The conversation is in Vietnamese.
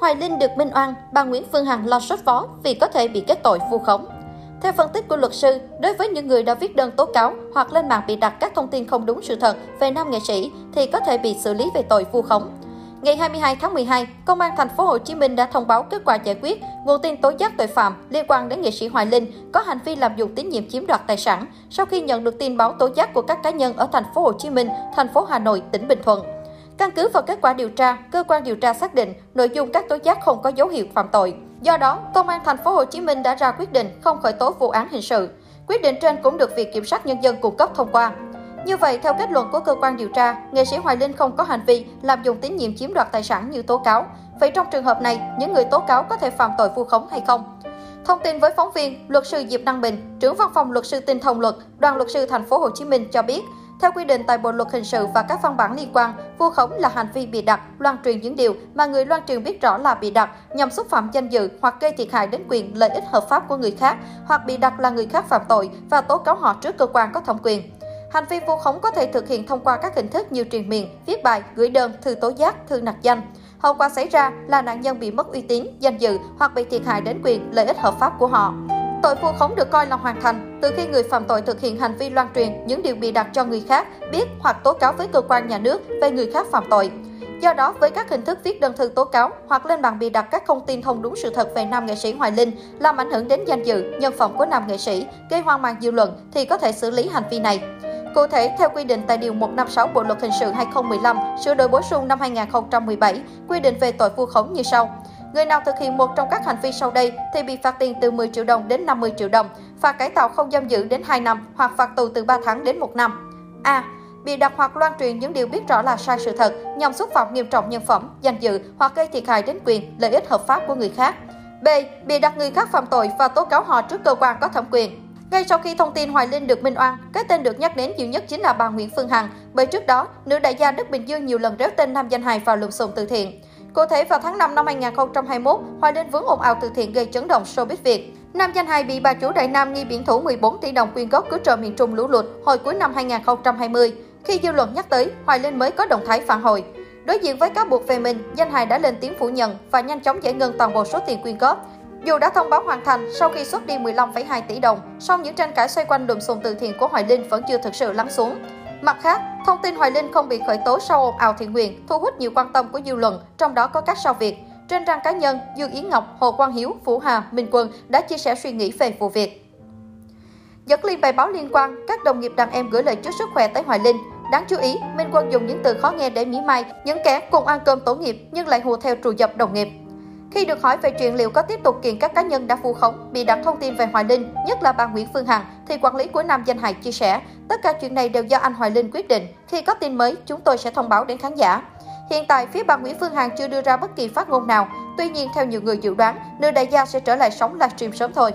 Hoài Linh được minh oan, bà Nguyễn Phương Hằng lo sốt vó vì có thể bị kết tội vu khống. Theo phân tích của luật sư, đối với những người đã viết đơn tố cáo hoặc lên mạng bị đặt các thông tin không đúng sự thật về nam nghệ sĩ thì có thể bị xử lý về tội vu khống. Ngày 22 tháng 12, Công an thành phố Hồ Chí Minh đã thông báo kết quả giải quyết nguồn tin tố giác tội phạm liên quan đến nghệ sĩ Hoài Linh có hành vi lạm dụng tín nhiệm chiếm đoạt tài sản sau khi nhận được tin báo tố giác của các cá nhân ở thành phố Hồ Chí Minh, thành phố Hà Nội, tỉnh Bình Thuận. Căn cứ vào kết quả điều tra, cơ quan điều tra xác định nội dung các tố giác không có dấu hiệu phạm tội. Do đó, Công an thành phố Hồ Chí Minh đã ra quyết định không khởi tố vụ án hình sự. Quyết định trên cũng được Viện Kiểm sát Nhân dân cung cấp thông qua. Như vậy, theo kết luận của cơ quan điều tra, nghệ sĩ Hoài Linh không có hành vi lạm dụng tín nhiệm chiếm đoạt tài sản như tố cáo. Vậy trong trường hợp này, những người tố cáo có thể phạm tội vu khống hay không? Thông tin với phóng viên, luật sư Diệp Đăng Bình, trưởng văn phòng luật sư Tinh thông luật, đoàn luật sư thành phố Hồ Chí Minh cho biết, theo quy định tại Bộ luật hình sự và các văn bản liên quan, vu khống là hành vi bị đặt, loan truyền những điều mà người loan truyền biết rõ là bị đặt nhằm xúc phạm danh dự hoặc gây thiệt hại đến quyền lợi ích hợp pháp của người khác, hoặc bị đặt là người khác phạm tội và tố cáo họ trước cơ quan có thẩm quyền. Hành vi vu khống có thể thực hiện thông qua các hình thức như truyền miệng, viết bài, gửi đơn, thư tố giác, thư nặc danh. Hậu quả xảy ra là nạn nhân bị mất uy tín, danh dự hoặc bị thiệt hại đến quyền lợi ích hợp pháp của họ. Tội vu khống được coi là hoàn thành từ khi người phạm tội thực hiện hành vi loan truyền những điều bị đặt cho người khác biết hoặc tố cáo với cơ quan nhà nước về người khác phạm tội. Do đó, với các hình thức viết đơn thư tố cáo hoặc lên bàn bị đặt các thông tin không đúng sự thật về nam nghệ sĩ Hoài Linh làm ảnh hưởng đến danh dự, nhân phẩm của nam nghệ sĩ, gây hoang mang dư luận thì có thể xử lý hành vi này. Cụ thể, theo quy định tại Điều 156 Bộ Luật Hình sự 2015, sửa đổi bổ sung năm 2017, quy định về tội vu khống như sau. Người nào thực hiện một trong các hành vi sau đây thì bị phạt tiền từ 10 triệu đồng đến 50 triệu đồng, phạt cải tạo không giam giữ đến 2 năm hoặc phạt tù từ 3 tháng đến 1 năm. A. Bị đặt hoặc loan truyền những điều biết rõ là sai sự thật nhằm xúc phạm nghiêm trọng nhân phẩm, danh dự hoặc gây thiệt hại đến quyền, lợi ích hợp pháp của người khác. B. Bị đặt người khác phạm tội và tố cáo họ trước cơ quan có thẩm quyền. Ngay sau khi thông tin Hoài Linh được minh oan, cái tên được nhắc đến nhiều nhất chính là bà Nguyễn Phương Hằng, bởi trước đó, nữ đại gia Đức Bình Dương nhiều lần réo tên nam danh hài vào lùm xùm từ thiện. Cụ thể vào tháng 5 năm 2021, Hoài Linh vướng ồn ào từ thiện gây chấn động showbiz Việt. Nam danh hài bị bà chủ Đại Nam nghi biển thủ 14 tỷ đồng quyên góp cứu trợ miền Trung lũ lụt hồi cuối năm 2020. Khi dư luận nhắc tới, Hoài Linh mới có động thái phản hồi. Đối diện với cáo buộc về mình, danh hài đã lên tiếng phủ nhận và nhanh chóng giải ngân toàn bộ số tiền quyên góp. Dù đã thông báo hoàn thành sau khi xuất đi 15,2 tỷ đồng, song những tranh cãi xoay quanh lùm xùm từ thiện của Hoài Linh vẫn chưa thực sự lắng xuống. Mặt khác, thông tin Hoài Linh không bị khởi tố sau ồn ào thiện nguyện thu hút nhiều quan tâm của dư luận, trong đó có các sao Việt. Trên trang cá nhân, Dương Yến Ngọc, Hồ Quang Hiếu, Vũ Hà, Minh Quân đã chia sẻ suy nghĩ về vụ việc. Dẫn liên bài báo liên quan, các đồng nghiệp đàn em gửi lời chúc sức khỏe tới Hoài Linh. Đáng chú ý, Minh Quân dùng những từ khó nghe để mỉa mai những kẻ cùng ăn cơm tổ nghiệp nhưng lại hùa theo trù dập đồng nghiệp. Khi được hỏi về chuyện liệu có tiếp tục kiện các cá nhân đã vu khống, bị đặt thông tin về Hoài Linh, nhất là bà Nguyễn Phương Hằng, thì quản lý của nam danh hài chia sẻ, tất cả chuyện này đều do anh Hoài Linh quyết định. Khi có tin mới, chúng tôi sẽ thông báo đến khán giả. Hiện tại, phía bà Nguyễn Phương Hằng chưa đưa ra bất kỳ phát ngôn nào. Tuy nhiên, theo nhiều người dự đoán, nữ đại gia sẽ trở lại sóng livestream sớm thôi.